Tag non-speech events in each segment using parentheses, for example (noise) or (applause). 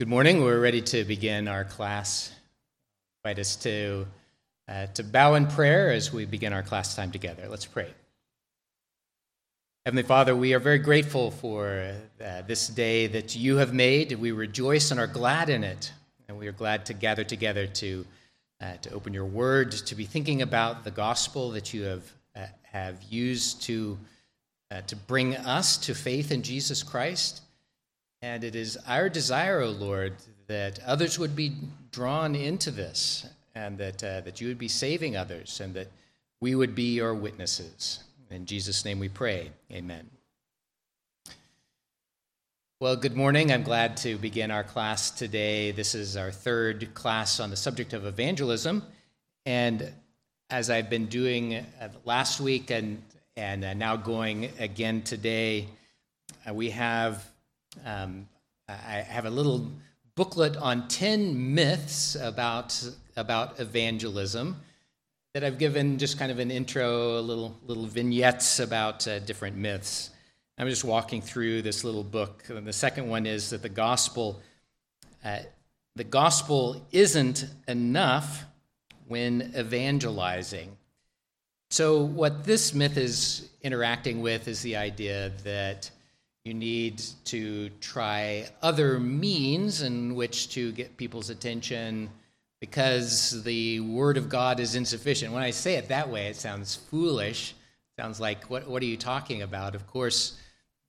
Good morning. We're ready to begin our class. I invite us to, uh, to bow in prayer as we begin our class time together. Let's pray. Heavenly Father, we are very grateful for uh, this day that you have made. We rejoice and are glad in it. And we are glad to gather together to, uh, to open your word, to be thinking about the gospel that you have, uh, have used to, uh, to bring us to faith in Jesus Christ. And it is our desire, O oh Lord, that others would be drawn into this and that, uh, that you would be saving others and that we would be your witnesses. In Jesus' name we pray. Amen. Well, good morning. I'm glad to begin our class today. This is our third class on the subject of evangelism. And as I've been doing uh, last week and, and uh, now going again today, uh, we have um, I have a little booklet on 10 myths about, about evangelism that I've given just kind of an intro, a little, little vignettes about uh, different myths. I'm just walking through this little book. And the second one is that the gospel, uh, the gospel isn't enough when evangelizing. So, what this myth is interacting with is the idea that you need to try other means in which to get people's attention because the word of God is insufficient. When I say it that way, it sounds foolish. It sounds like, what, what are you talking about? Of course,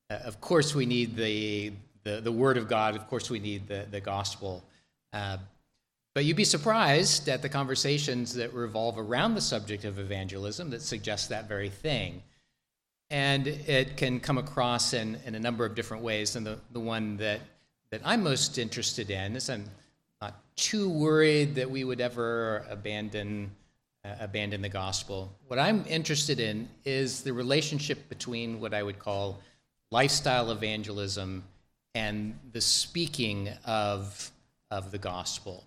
uh, of course we need the, the, the, word of God. Of course we need the, the gospel. Uh, but you'd be surprised at the conversations that revolve around the subject of evangelism that suggest that very thing. And it can come across in, in a number of different ways. And the, the one that, that I'm most interested in is I'm not too worried that we would ever abandon, uh, abandon the gospel. What I'm interested in is the relationship between what I would call lifestyle evangelism and the speaking of, of the gospel.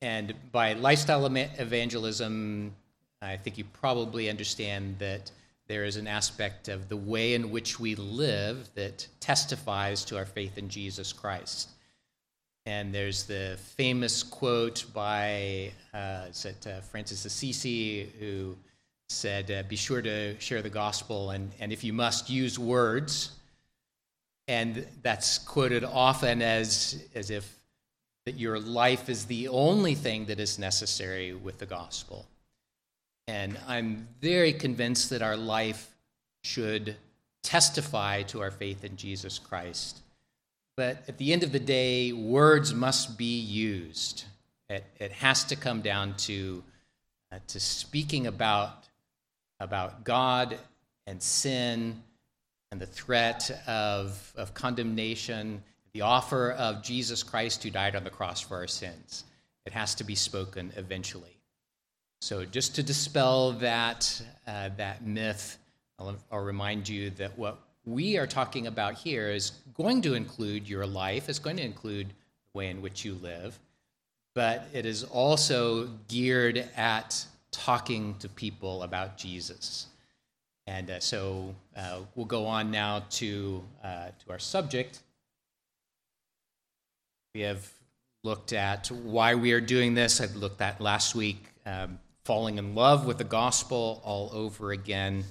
And by lifestyle evangelism, I think you probably understand that there is an aspect of the way in which we live that testifies to our faith in Jesus Christ. And there's the famous quote by uh, is it, uh, Francis Assisi who said, uh, Be sure to share the gospel, and, and if you must, use words. And that's quoted often as, as if that your life is the only thing that is necessary with the gospel. And I'm very convinced that our life should testify to our faith in Jesus Christ. But at the end of the day, words must be used. It, it has to come down to, uh, to speaking about, about God and sin and the threat of, of condemnation, the offer of Jesus Christ who died on the cross for our sins. It has to be spoken eventually. So, just to dispel that, uh, that myth, I'll, I'll remind you that what we are talking about here is going to include your life, it's going to include the way in which you live, but it is also geared at talking to people about Jesus. And uh, so uh, we'll go on now to, uh, to our subject. We have looked at why we are doing this. I looked at last week um, falling in love with the gospel all over again.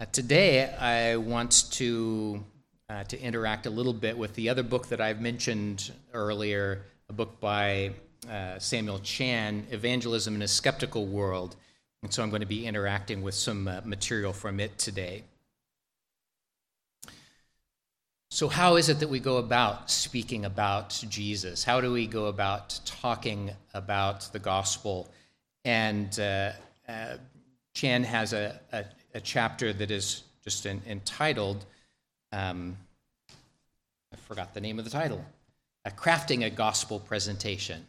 Uh, today, I want to, uh, to interact a little bit with the other book that I've mentioned earlier, a book by uh, Samuel Chan, Evangelism in a Skeptical World. And so I'm going to be interacting with some uh, material from it today. So, how is it that we go about speaking about Jesus? How do we go about talking about the gospel? And uh, uh, Chan has a, a, a, chapter that is just an, entitled, um, I forgot the name of the title, Crafting a Gospel Presentation.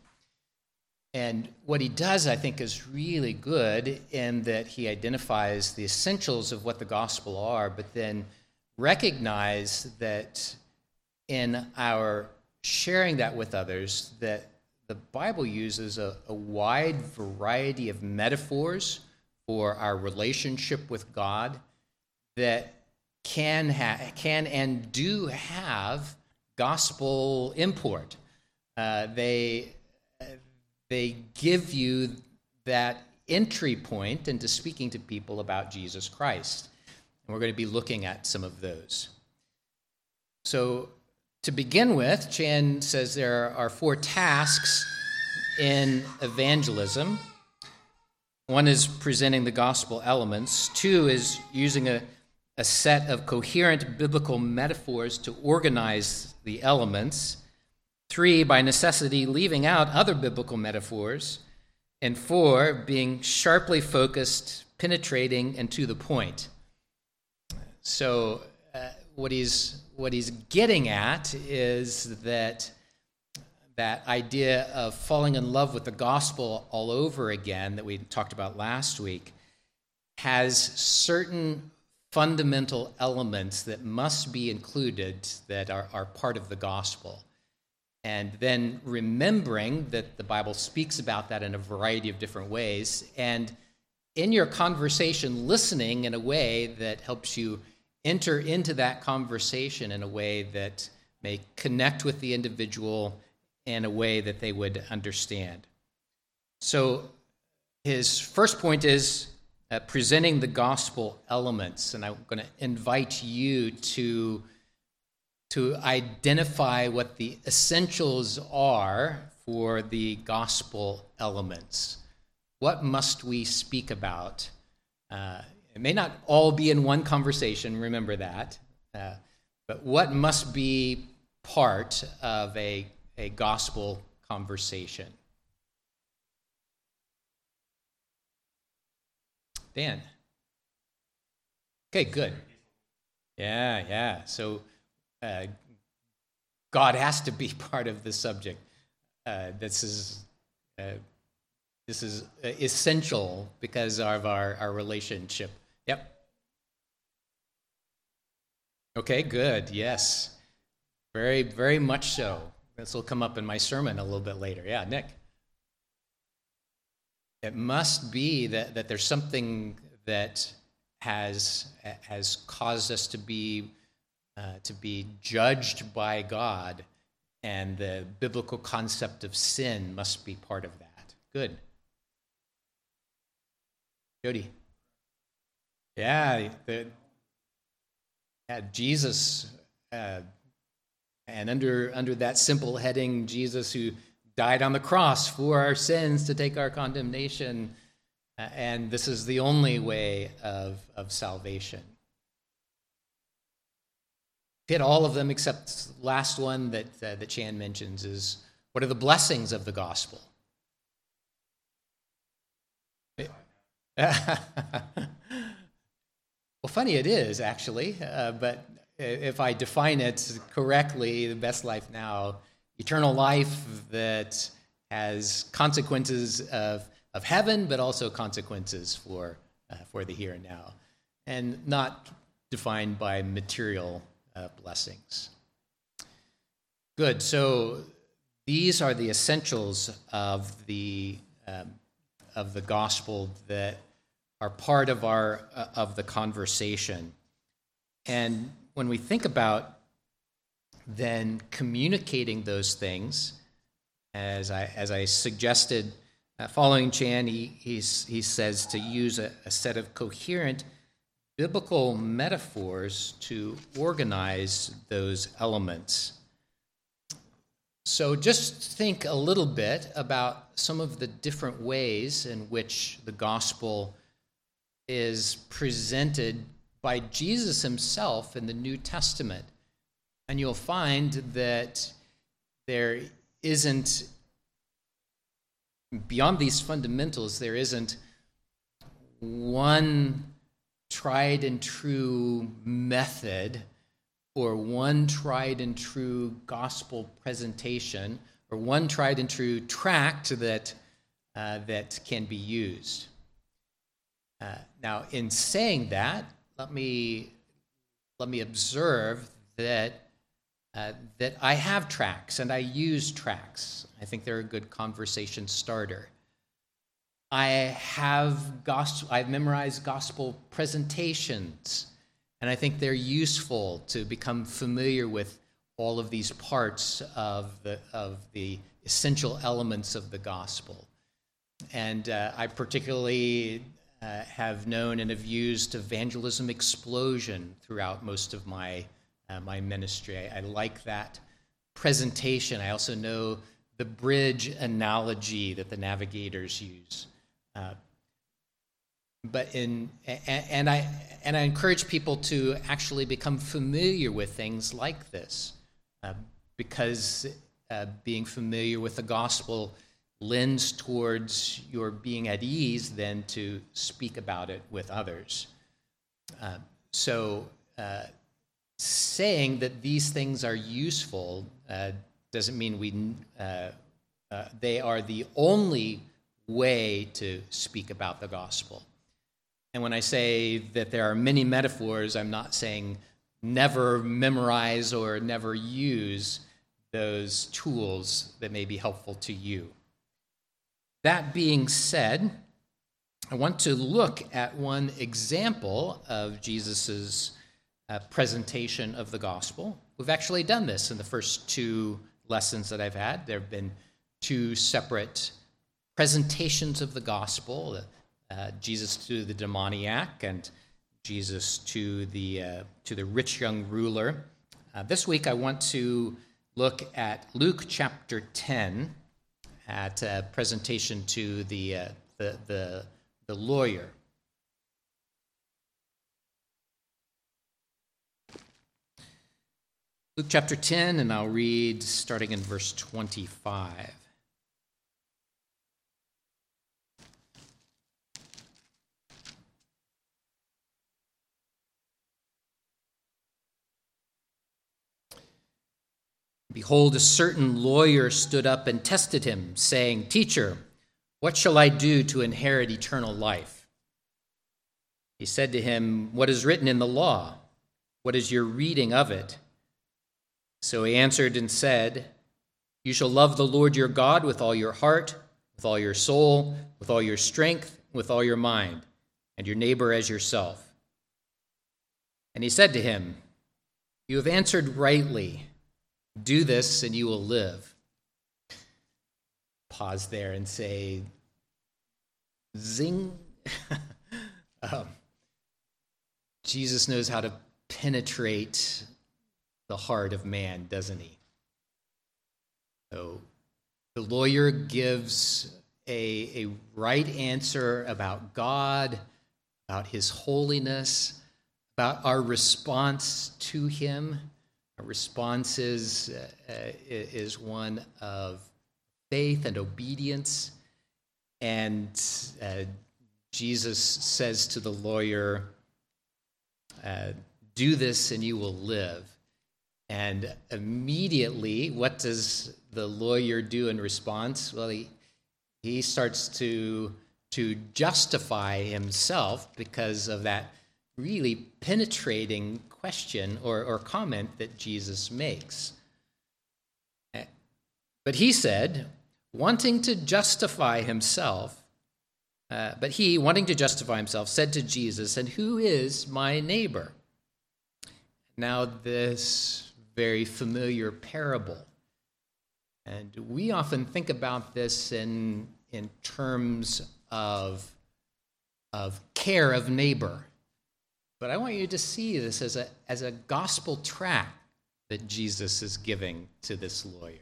And what he does, I think, is really good in that he identifies the essentials of what the gospel are, but then recognize that in our sharing that with others, that the Bible uses a, a wide variety of metaphors for our relationship with God that can, ha- can and do have gospel import. Uh, they, they give you that entry point into speaking to people about Jesus Christ. And we're going to be looking at some of those. So, to begin with, Chan says there are four tasks in evangelism. One is presenting the gospel elements, two is using a, a set of coherent biblical metaphors to organize the elements, three, by necessity, leaving out other biblical metaphors, and four, being sharply focused, penetrating, and to the point. So, uh, what he's what he's getting at is that that idea of falling in love with the gospel all over again that we talked about last week has certain fundamental elements that must be included that are, are part of the gospel. And then remembering that the Bible speaks about that in a variety of different ways, and in your conversation, listening in a way that helps you enter into that conversation in a way that may connect with the individual in a way that they would understand. So, his first point is uh, presenting the gospel elements, and I'm going to invite you to, to identify what the essentials are for the gospel elements. What must we speak about? Uh, it may not all be in one conversation, remember that. Uh, but what must be part of a, a gospel conversation? Dan. Okay, good. Yeah, yeah. So uh, God has to be (laughs) part of the subject. Uh, this is uh, this is uh, essential because of our, our relationship Okay, good. Yes. Very, very much so. This will come up in my sermon a little bit later. Yeah, Nick. It must be that, that there's something that has, has caused us to be, uh, to be judged by God, and the biblical concept of sin must be part of that. Good. Jody. Yeah, the, yeah Jesus, uh, and under under that simple heading, Jesus who died on the cross for our sins to take our condemnation, uh, and this is the only way of of salvation. Hit all of them except last one that uh, that Chan mentions is what are the blessings of the gospel. (laughs) Funny it is, actually, uh, but if I define it correctly, the best life now, eternal life that has consequences of, of heaven, but also consequences for, uh, for the here and now, and not defined by material uh, blessings. Good. So these are the essentials of the, um, of the gospel that are part of our uh, of the conversation. And when we think about then communicating those things, as I as I suggested, uh, following Chan, he he says to use a, a set of coherent biblical metaphors to organize those elements. So, just think a little bit about some of the different ways in which the gospel is presented by Jesus himself in the New Testament. And you'll find that there isn't, beyond these fundamentals, there isn't one tried and true method or one tried and true gospel presentation or one tried and true tract that, uh, that can be used. Uh, now, in saying that, let me let me observe that uh, that I have tracts and I use tracts. I think they're a good conversation starter. I have gospel. I've memorized gospel presentations, and I think they're useful to become familiar with all of these parts of the, of the essential elements of the gospel. And uh, I particularly uh, have known and have used evangelism explosion throughout most of my, uh, my ministry. I, I, like that presentation. I also know the bridge analogy that the navigators use. Uh, but in and I and I encourage people to actually become familiar with things like this, uh, because uh, being familiar with the gospel lends towards your being at ease than to speak about it with others. Uh, so, uh, saying that these things are useful uh, doesn't mean we uh, uh, they are the only way to speak about the gospel. And when I say that there are many metaphors, I'm not saying never memorize or never use those tools that may be helpful to you. That being said, I want to look at one example of Jesus' uh, presentation of the gospel. We've actually done this in the first two lessons that I've had. There have been two separate presentations of the gospel uh, Jesus to the demoniac and Jesus to the, uh, to the rich young ruler. Uh, this week, I want to look at Luke chapter 10 at a presentation to the, uh, the, the, the lawyer. Luke chapter 10, and I'll read starting in verse 25. Behold, a certain lawyer stood up and tested him, saying, Teacher, what shall I do to inherit eternal life? He said to him, What is written in the law? What is your reading of it? So he answered and said, You shall love the Lord your God with all your heart, with all your soul, with all your strength, with all your mind, and your neighbor as yourself. And he said to him, You have answered rightly. Do this and you will live. Pause there and say, zing. (laughs) um, Jesus knows how to penetrate the heart of man, doesn't he? So the lawyer gives a, a right answer about God, about his holiness, about our response to him response is, uh, is one of faith and obedience. And uh, Jesus says to the lawyer, uh, Do this and you will live. And immediately, what does the lawyer do in response? Well, he, he starts to, to justify himself because of that really penetrating question or, or comment that Jesus makes. But he said, wanting to justify himself, uh, but he, wanting to justify himself, said to Jesus, And who is my neighbor? Now, this very familiar parable. And we often think about this in, in terms of, of care of neighbor. But I want you to see this as a, as a gospel tract that Jesus is giving to this lawyer.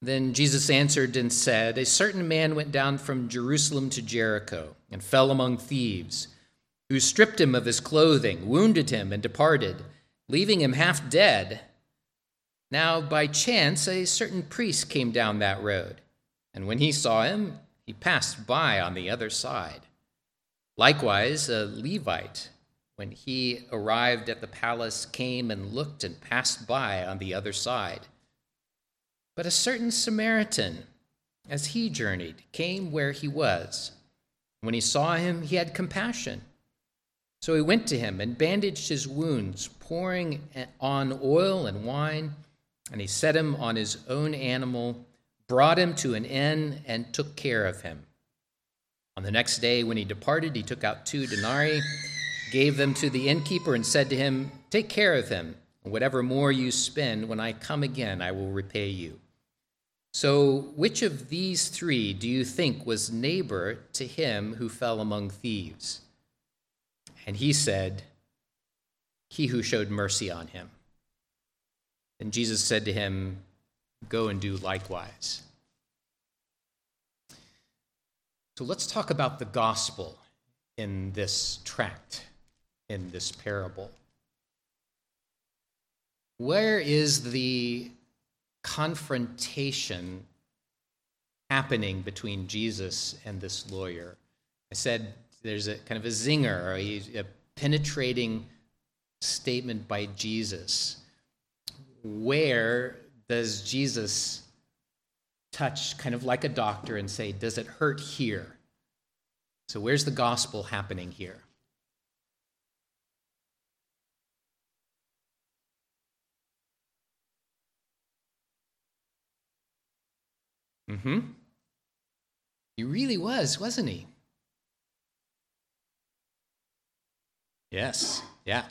Then Jesus answered and said, A certain man went down from Jerusalem to Jericho and fell among thieves, who stripped him of his clothing, wounded him, and departed, leaving him half dead. Now, by chance, a certain priest came down that road, and when he saw him, he passed by on the other side. Likewise, a Levite, when he arrived at the palace, came and looked and passed by on the other side. But a certain Samaritan, as he journeyed, came where he was. When he saw him, he had compassion. So he went to him and bandaged his wounds, pouring on oil and wine, and he set him on his own animal, brought him to an inn, and took care of him. On the next day, when he departed, he took out two denarii, gave them to the innkeeper, and said to him, Take care of him. and Whatever more you spend, when I come again, I will repay you. So, which of these three do you think was neighbor to him who fell among thieves? And he said, He who showed mercy on him. And Jesus said to him, Go and do likewise. So let's talk about the gospel in this tract, in this parable. Where is the confrontation happening between Jesus and this lawyer? I said there's a kind of a zinger, a, a penetrating statement by Jesus. Where does Jesus touch, kind of like a doctor, and say, Does it hurt here? So, where's the gospel happening here? Mm hmm. He really was, wasn't he? Yes, yeah.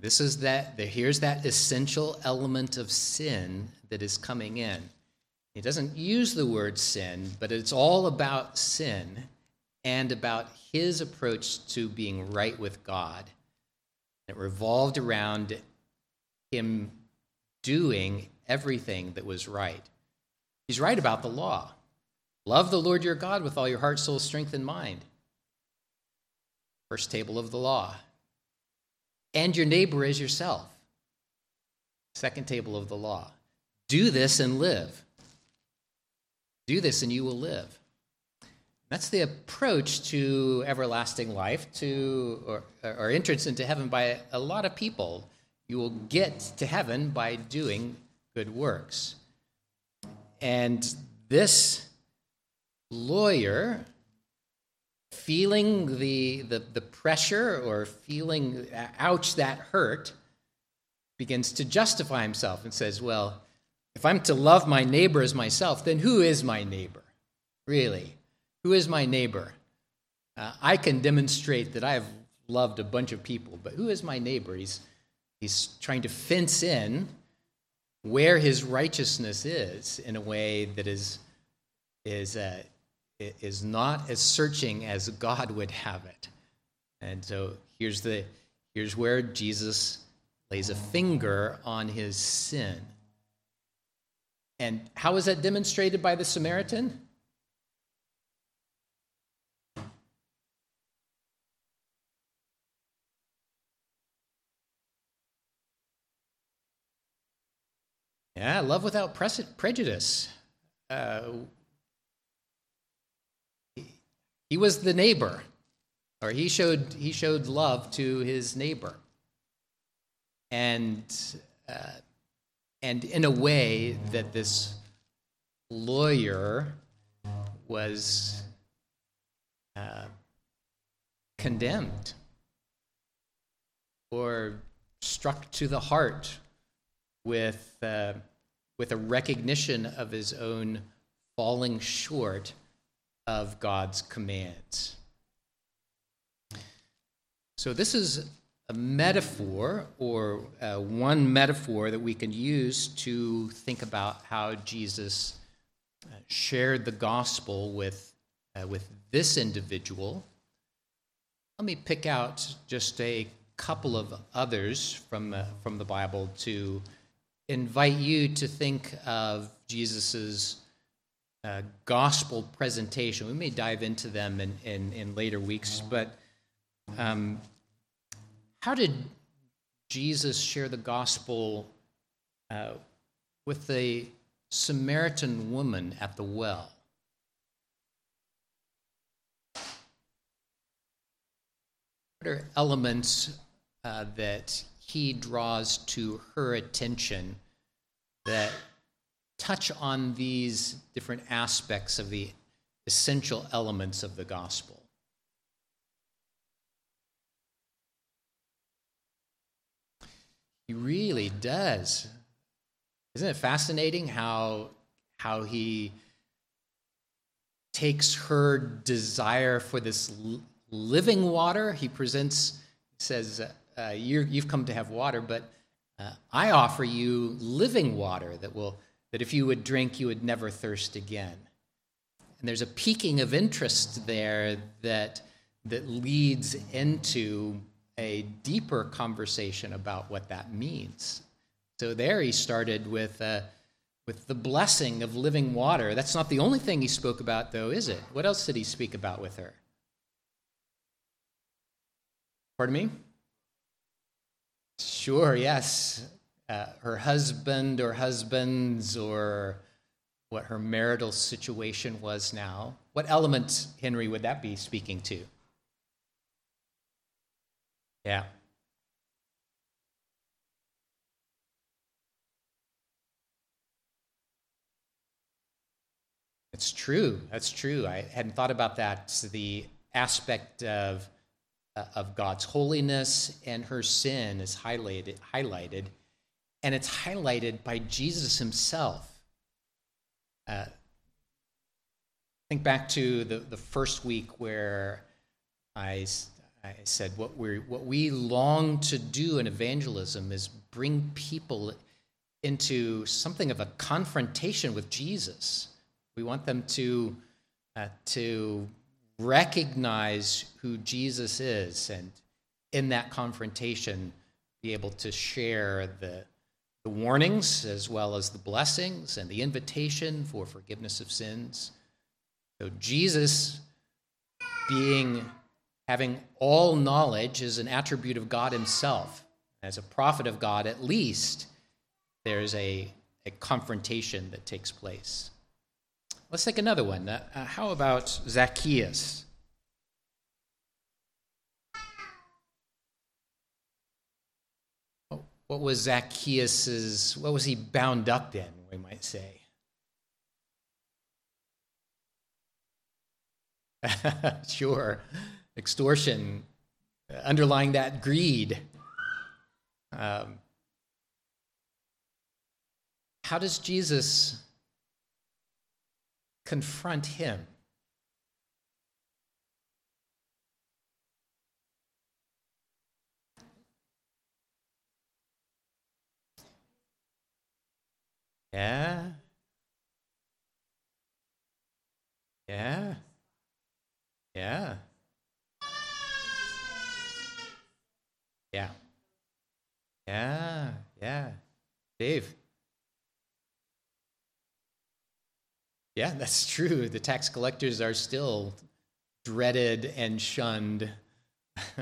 This is that, here's that essential element of sin that is coming in. He doesn't use the word sin, but it's all about sin and about his approach to being right with God. It revolved around him doing everything that was right. He's right about the law. Love the Lord your God with all your heart, soul, strength, and mind. First table of the law and your neighbor as yourself. Second table of the law. Do this and live. Do this and you will live. That's the approach to everlasting life, to or, or entrance into heaven by a lot of people. You will get to heaven by doing good works. And this lawyer feeling the, the, the pressure or feeling, uh, ouch, that hurt, begins to justify himself and says, well, if I'm to love my neighbor as myself, then who is my neighbor? Really? Who is my neighbor? Uh, I can demonstrate that I have loved a bunch of people, but who is my neighbor? He's, he's trying to fence in where his righteousness is in a way that is, is uh, is not as searching as God would have it. And so here's the here's where Jesus lays a finger on his sin. And how is that demonstrated by the Samaritan? Yeah, love without prejudice. Uh, he was the neighbor, or he showed, he showed love to his neighbor. And, uh, and in a way that this lawyer was uh, condemned or struck to the heart with, uh, with a recognition of his own falling short of God's commands. So, this is a metaphor, or uh, one metaphor that we can use to think about how Jesus uh, shared the gospel with, uh, with this individual. Let me pick out just a couple of others from, uh, from the Bible to invite you to think of Jesus's uh, gospel presentation. We may dive into them in, in, in later weeks, but um, how did Jesus share the gospel uh, with the Samaritan woman at the well? What are elements uh, that he draws to her attention that touch on these different aspects of the essential elements of the gospel. He really does. Isn't it fascinating how, how he takes her desire for this living water? He presents, says, uh, you have come to have water, but uh, I offer you living water that will that if you would drink, you would never thirst again. And there's a piquing of interest there that that leads into a deeper conversation about what that means. So there he started with uh, with the blessing of living water. That's not the only thing he spoke about, though, is it? What else did he speak about with her? Pardon me? Sure, yes. Uh, her husband or husbands or what her marital situation was now. What element, Henry, would that be speaking to? Yeah. It's true. That's true. I hadn't thought about that. the aspect of, uh, of God's holiness and her sin is highlighted, highlighted, and it's highlighted by Jesus himself. Uh, think back to the, the first week where I, I said what, we what we long to do in evangelism is bring people into something of a confrontation with Jesus we want them to, uh, to recognize who Jesus is and in that confrontation be able to share the, the warnings as well as the blessings and the invitation for forgiveness of sins. So Jesus being having all knowledge is an attribute of God himself. As a prophet of God, at least, there's a, a confrontation that takes place. Let's take another one. Uh, uh, how about Zacchaeus? What was Zacchaeus's, what was he bound up in, we might say? (laughs) sure. Extortion, underlying that greed. Um, how does Jesus confront him. Yeah. Yeah. Yeah. Yeah. Yeah. Yeah. Dave. Yeah, that's true. The tax collectors are still dreaded and shunned. (laughs)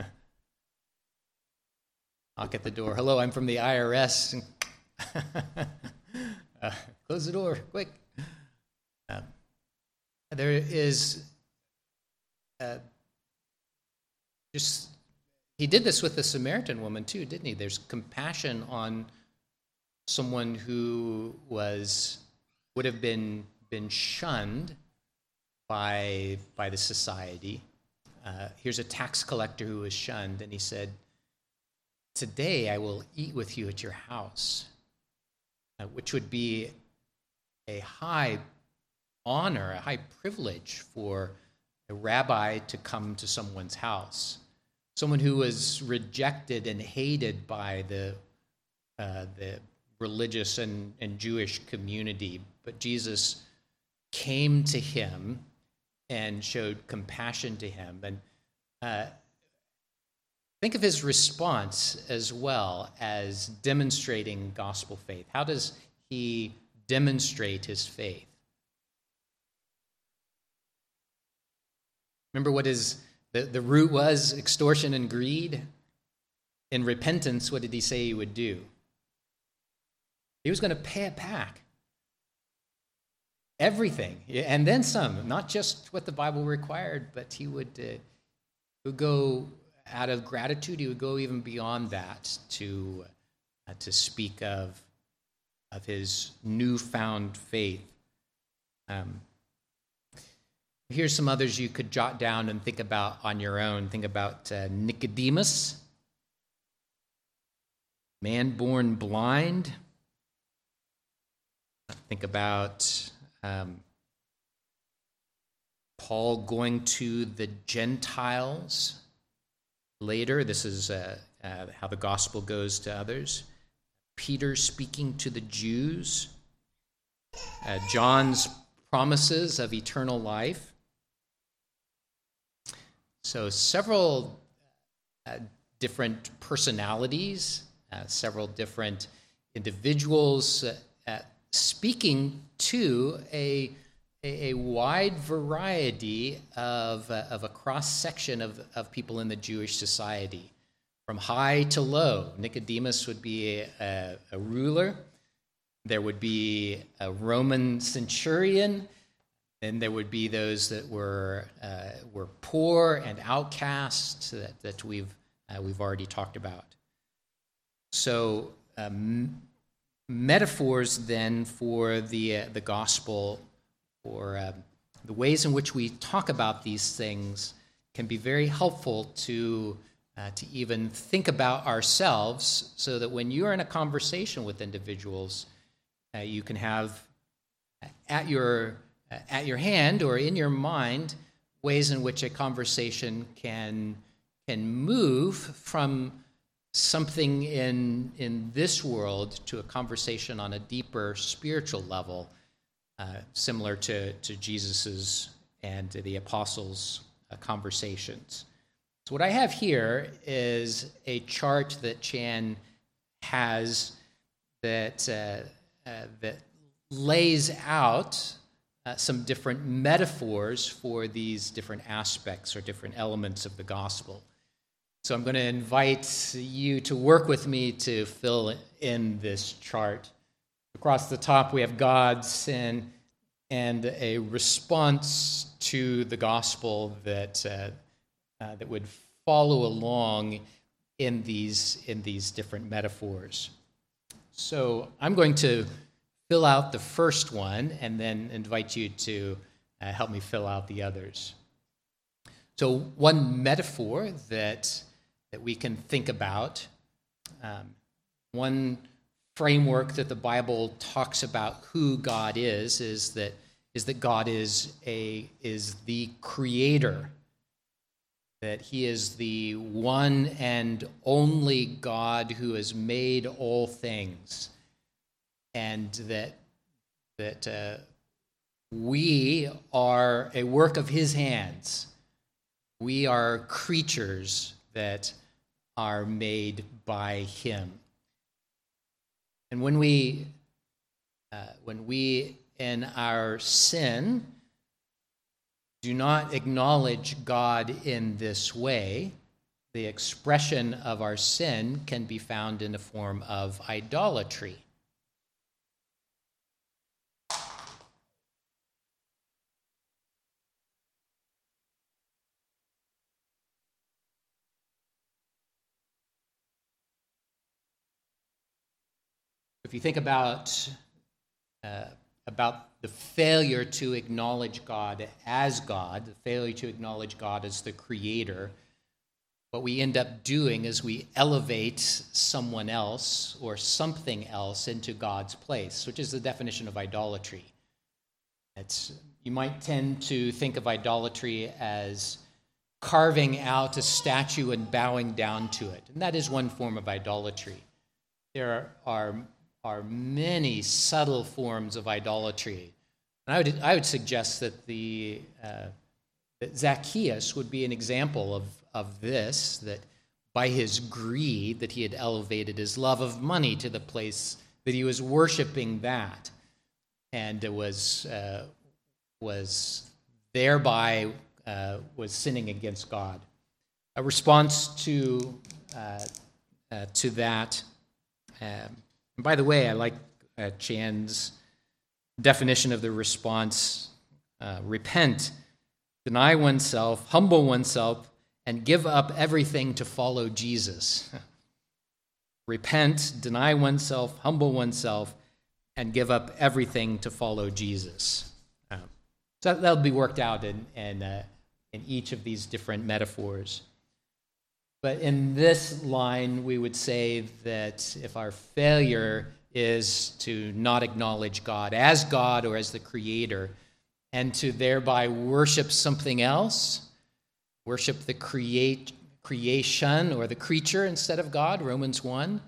Knock at the door. Hello, I'm from the IRS. (laughs) uh, close the door, quick. Uh, there is uh, just, he did this with the Samaritan woman too, didn't he? There's compassion on someone who was, would have been been shunned by, by the society. Uh, here's a tax collector who was shunned, and he said, Today I will eat with you at your house, uh, which would be a high honor, a high privilege for a rabbi to come to someone's house. Someone who was rejected and hated by the, uh, the religious and, and Jewish community. But Jesus came to him and showed compassion to him. And uh, think of his response as well as demonstrating gospel faith. How does he demonstrate his faith? Remember what his the, the root was extortion and greed? In repentance, what did he say he would do? He was going to pay it back. Everything, and then some, not just what the Bible required, but he would, uh, would go out of gratitude, he would go even beyond that to, uh, to speak of, of his newfound faith. Um, here's some others you could jot down and think about on your own. Think about uh, Nicodemus, man born blind. Think about um, Paul going to the Gentiles later. This is uh, uh, how the gospel goes to others. Peter speaking to the Jews, uh, John's promises of eternal life. So, several uh, different personalities, uh, several different individuals uh, uh, speaking to a, a, wide variety of, uh, of a cross section of, of people in the Jewish society, from high to low. Nicodemus would be a, a ruler, there would be a Roman centurion. Then there would be those that were, uh, were poor and outcasts that, that we've, uh, we've already talked about. So um, metaphors then for the, uh, the gospel or uh, the ways in which we talk about these things can be very helpful to, uh, to even think about ourselves so that when you're in a conversation with individuals, uh, you can have at your, at your hand or in your mind ways in which a conversation can, can move from something in, in this world to a conversation on a deeper spiritual level, uh, similar to, to Jesus's and the apostles' uh, conversations. So, what I have here is a chart that Chan has that, uh, uh that lays out uh, some different metaphors for these different aspects or different elements of the gospel. So I'm going to invite you to work with me to fill in this chart. Across the top, we have God's sin and a response to the gospel that, uh, uh, that would follow along in these, in these different metaphors. So I'm going to fill out the first one and then invite you to uh, help me fill out the others. So, one metaphor that that we can think about. Um, one framework that the Bible talks about who God is is that is that God is a is the creator that he is the one and only God who has made all things and that that uh, we are a work of his hands we are creatures that are made by him. And when we, uh, when we in our sin do not acknowledge God in this way, the expression of our sin can be found in the form of idolatry. If you think about, uh, about the failure to acknowledge God as God, the failure to acknowledge God as the creator, what we end up doing is we elevate someone else or something else into God's place, which is the definition of idolatry. It's, you might tend to think of idolatry as carving out a statue and bowing down to it. And that is one form of idolatry. There are are many subtle forms of idolatry. And I would, I would suggest that, the, uh, that Zacchaeus would be an example of, of this, that by his greed, that he had elevated his love of money to the place that he was worshiping that, and was, uh, was thereby uh, was sinning against God. A response to, uh, uh, to that um, and by the way, I like uh, Chan's definition of the response uh, repent, deny oneself, humble oneself, and give up everything to follow Jesus. (laughs) repent, deny oneself, humble oneself, and give up everything to follow Jesus. Um, so that'll be worked out in, in, uh, in each of these different metaphors. But in this line, we would say that if our failure is to not acknowledge God as God or as the Creator, and to thereby worship something else, worship the create, creation or the creature instead of God, Romans 1,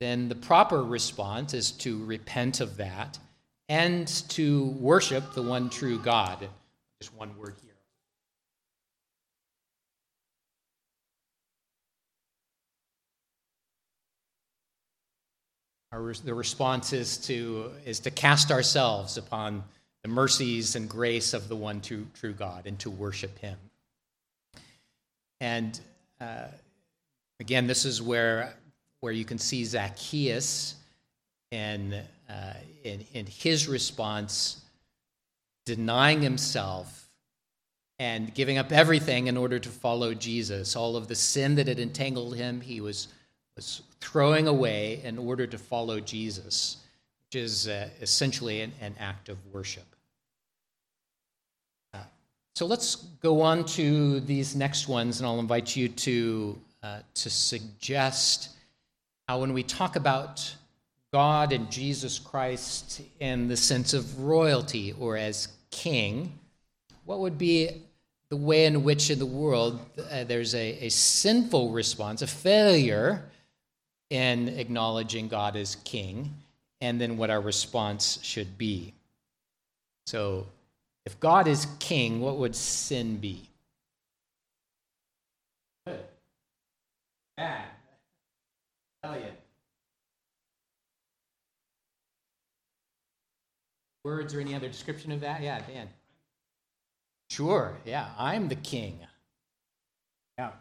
then the proper response is to repent of that and to worship the one true God. Just one word here. Our, the response is to, is to cast ourselves upon the mercies and grace of the one true, true God and to worship Him. And uh, again, this is where, where you can see Zacchaeus and uh, in, in his response, denying himself and giving up everything in order to follow Jesus. All of the sin that had entangled him, he was, was throwing away in order to follow Jesus, which is uh, essentially an, an, act of worship. Uh, so let's go on to these next ones, and I'll invite you to, uh, to suggest how, when we talk about God and Jesus Christ in the sense of royalty or as king, what would be the way in which in the world uh, there's a, a sinful response, a failure in acknowledging God as king, and then what our response should be. So, if God is king, what would sin be? Good. Bad. Rebellion. words or any other description of that? Yeah, Dan. Sure, yeah, I'm the king. Yeah.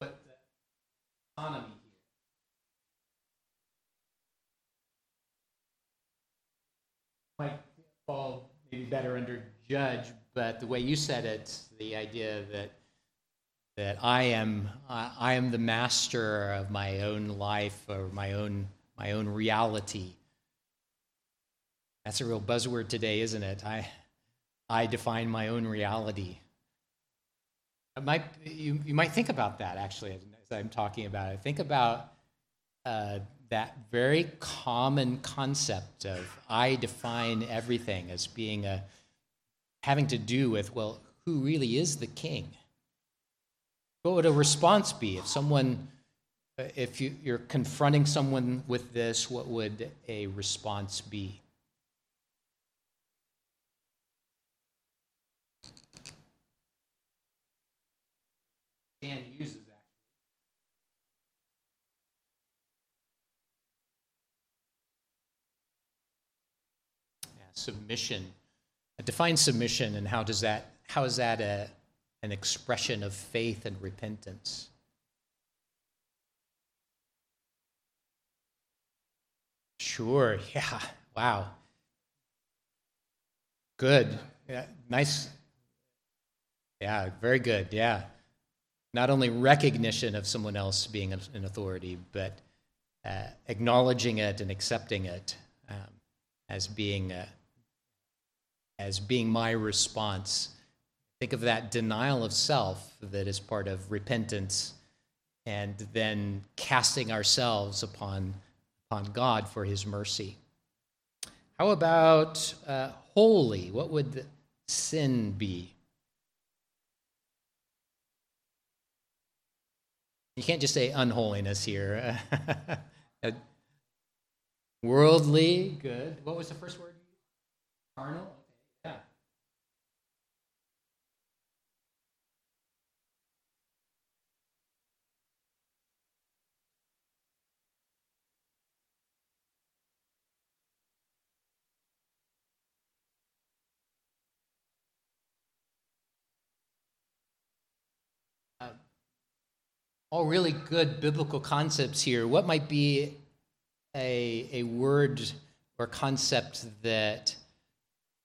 But here. Might fall maybe better under judge, but the way you said it, the idea that that I am I, I am the master of my own life or my own my own reality that's a real buzzword today, isn't it? I, I define my own reality. might, you, you might think about that actually as, I'm talking about it. Think about uh, that very common concept of I define everything as being a having to do with well, who really is the king? What would a response be if someone, if you, you're confronting someone with this? What would a response be? Dan uses actually. Yeah, submission. Define submission and how does that how is that a, an expression of faith and repentance? Sure, (laughs) yeah. Wow. Good. Yeah, nice. Yeah, very good. Yeah not only recognition of someone else being an authority, but uh, acknowledging it and accepting it um, as being uh, as being my response. Think of that denial of self that is part of repentance, and then casting ourselves upon upon God for His mercy. How about uh, holy? What would sin be? You can't just say unholiness here. (laughs) Worldly, good. What was the first word? Carnal? Yeah. All really good biblical concepts here. What might be a, a word or concept that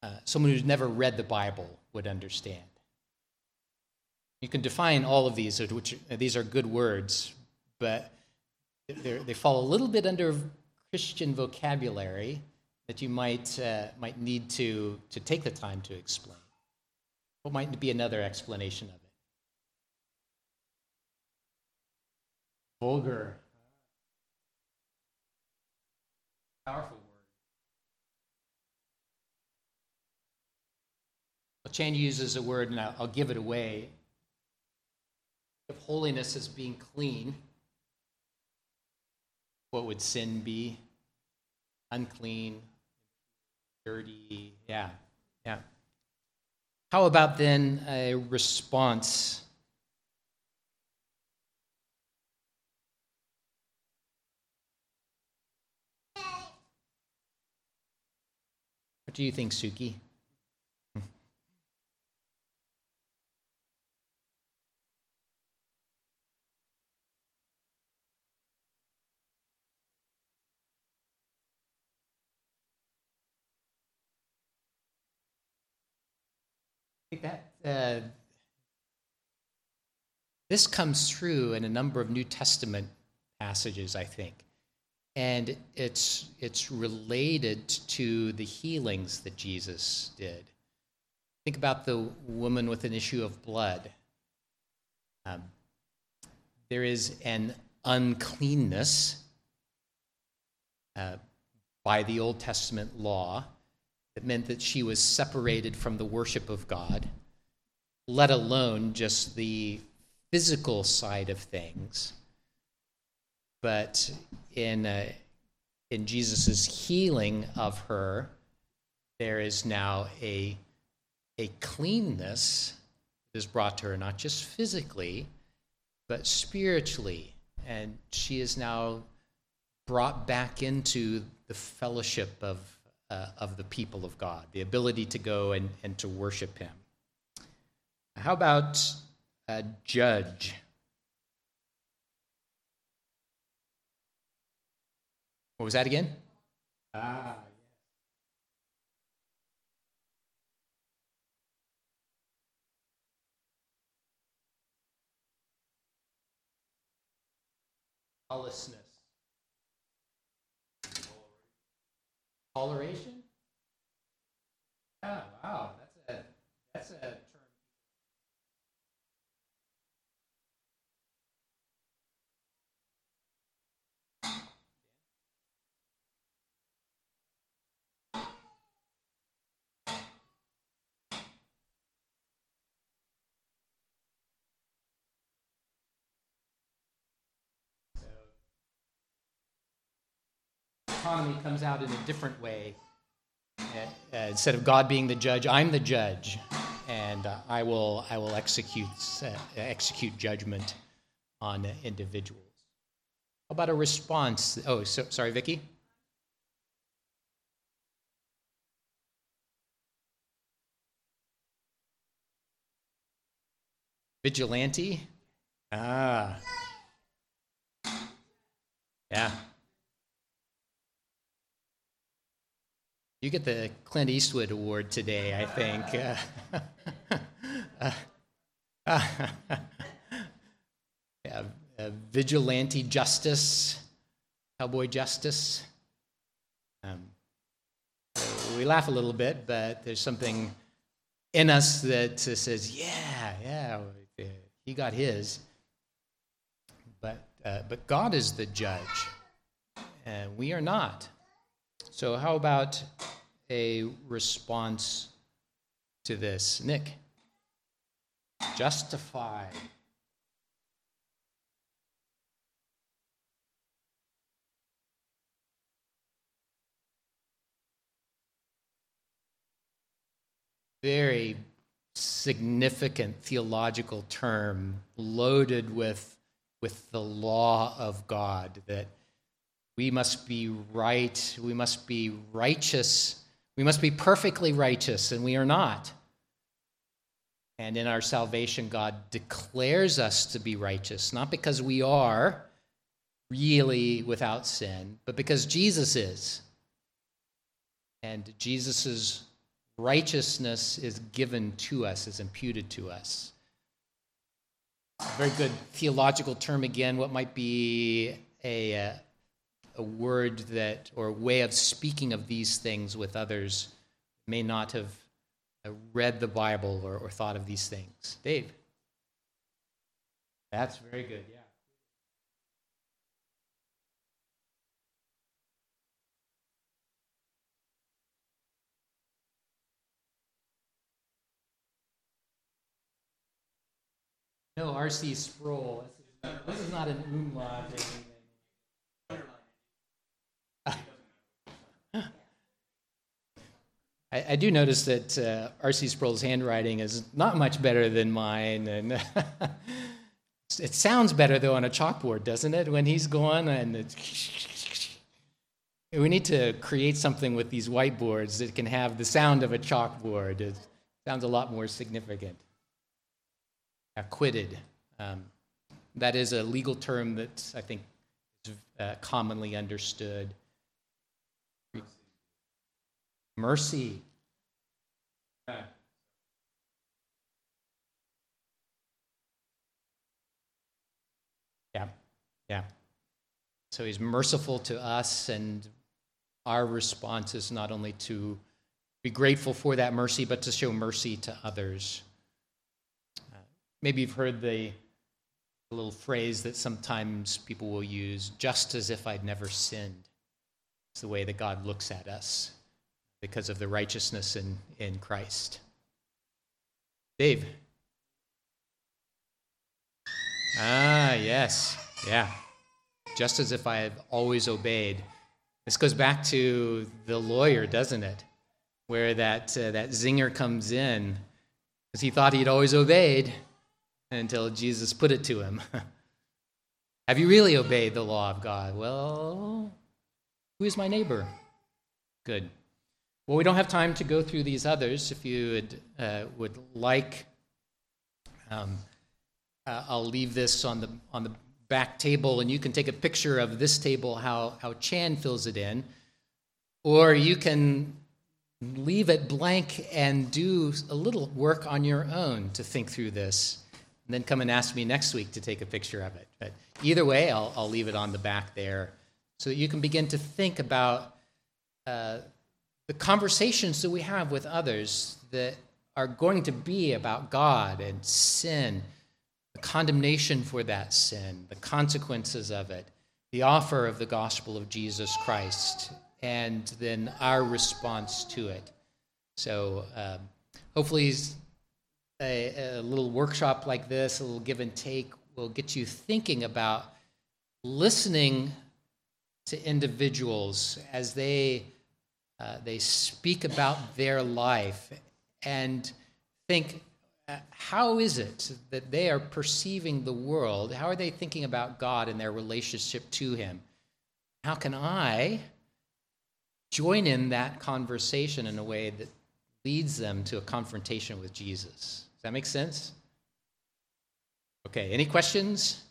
uh, someone who's never read the Bible would understand? You can define all of these, which these are good words, but they fall a little bit under Christian vocabulary that you might, uh, might need to, to take the time to explain. What might be another explanation of it? Vulgar. Powerful word. Well, Chan uses a word, and I'll, I'll give it away. If holiness is being clean. what would sin be? Unclean, dirty. Yeah, yeah. How about then a response? What do you think, Suki? that uh, this comes through in a number of New Testament passages, I think, and it's it's related to the healings that Jesus did. Think about the woman with an issue of blood. Um, there is an uncleanness uh, by the Old Testament law that meant that she was separated from the worship of God, let alone just the physical side of things. But in, uh, in Jesus' healing of her, there is now a, a cleanness that is brought to her, not just physically, but spiritually. And she is now brought back into the fellowship of uh, of the people of God, the ability to go and, and to worship Him. How about a judge? What was that again? Ah, yes. lawlessness. Toleration? Yeah, wow, that's a that's a term. autonomy comes out in a different way. Uh, uh, instead of God being the judge, I'm the judge, and uh, I will I will execute uh, execute judgment on individuals. How about a response? Oh, so, sorry, Vicky. Vigilante. Ah. Yeah. You get the Clint Eastwood Award today, I think. Uh, (laughs) uh, yeah, uh, vigilante justice, cowboy justice. Um, we laugh a little bit, but there's something in us that says, "Yeah, yeah, he got his." But uh, but God is the judge, and we are not. So, how about a response to this? Nick, justify. Very significant theological term loaded with, with the law of God that we must be right, we must be righteous, we must be perfectly righteous, and we are not. And in our salvation, God declares us to be righteous, not because we are really without sin, but because Jesus is. And Jesus' righteousness is given to us, is imputed to us. A very good theological term again, what might be a, uh, a word that, or a way of speaking of these things with others may not have read the Bible or, or thought of these things. Dave? That's very good, yeah. No, R.C. Sproul. This is not an umlaut. I, I do notice that uh, R.C. Sproul's handwriting is not much better than mine, and (laughs) it sounds better though on a chalkboard, doesn't it? When he's going and (laughs) we need to create something with these whiteboards that can have the sound of a chalkboard. It sounds a lot more significant. Acquitted. Um, that is a legal term that I think is uh, commonly understood. Mercy. Yeah, yeah. So he's merciful to us, and our response is not only to be grateful for that mercy, but to show mercy to others. Uh, maybe you've heard the little phrase that sometimes people will use just as if I'd never sinned. It's the way that God looks at us because of the righteousness in, in Christ. Dave. Ah, yes. Yeah. Just as if I have always obeyed. This goes back to the lawyer, doesn't it? Where that, uh, that zinger comes in because he thought he'd always obeyed until Jesus put it to him. (laughs) Have you really obeyed the law of God? Well, who is my neighbor? Good. Well, we don't have time to go through these others. If you would, uh, would like, um, uh, I'll leave this on the, on the back table, and you can take a picture of this table, how, how Chan fills it in. Or you can leave it blank and do a little work on your own to think through this, and then come and ask me next week to take a picture of it. But either way, I'll, I'll leave it on the back there so that you can begin to think about. Uh, the conversations that we have with others that are going to be about God and sin, the condemnation for that sin, the consequences of it, the offer of the gospel of Jesus Christ, and then our response to it. So, um, hopefully, a, a little workshop like this, a little give and take, will get you thinking about listening to individuals as they uh, they speak about their life and think, uh, how is it that they are perceiving the world? How are they thinking about God and their relationship to Him? How can I join in that conversation in a way that leads them to a confrontation with Jesus? Does that make sense? Okay, any questions?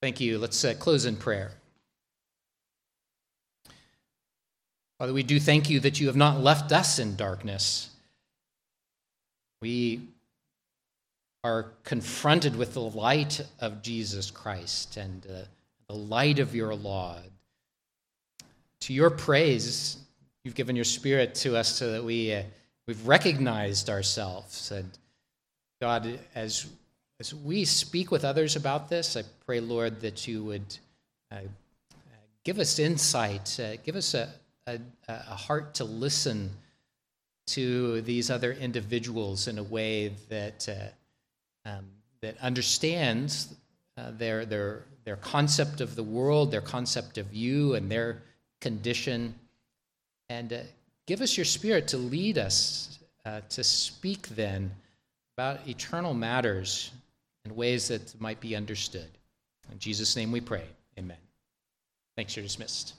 Thank you. Let's uh, close in prayer. Father, we do thank you that you have not left us in darkness. We are confronted with the light of Jesus Christ and uh, the light of your law. To your praise, you've given your spirit to us so that we, uh, we've recognized ourselves. And God, as as we speak with others about this, I pray, Lord, that you would uh, give us insight, uh, give us a, a, a, heart to listen to these other individuals in a way that, uh, um, that understands uh, their, their, their concept of the world, their concept of you, and their condition. And uh, give us your spirit to lead us uh, to speak then about eternal matters in ways that might be understood. In Jesus' name we pray. Amen. Thanks, you're dismissed.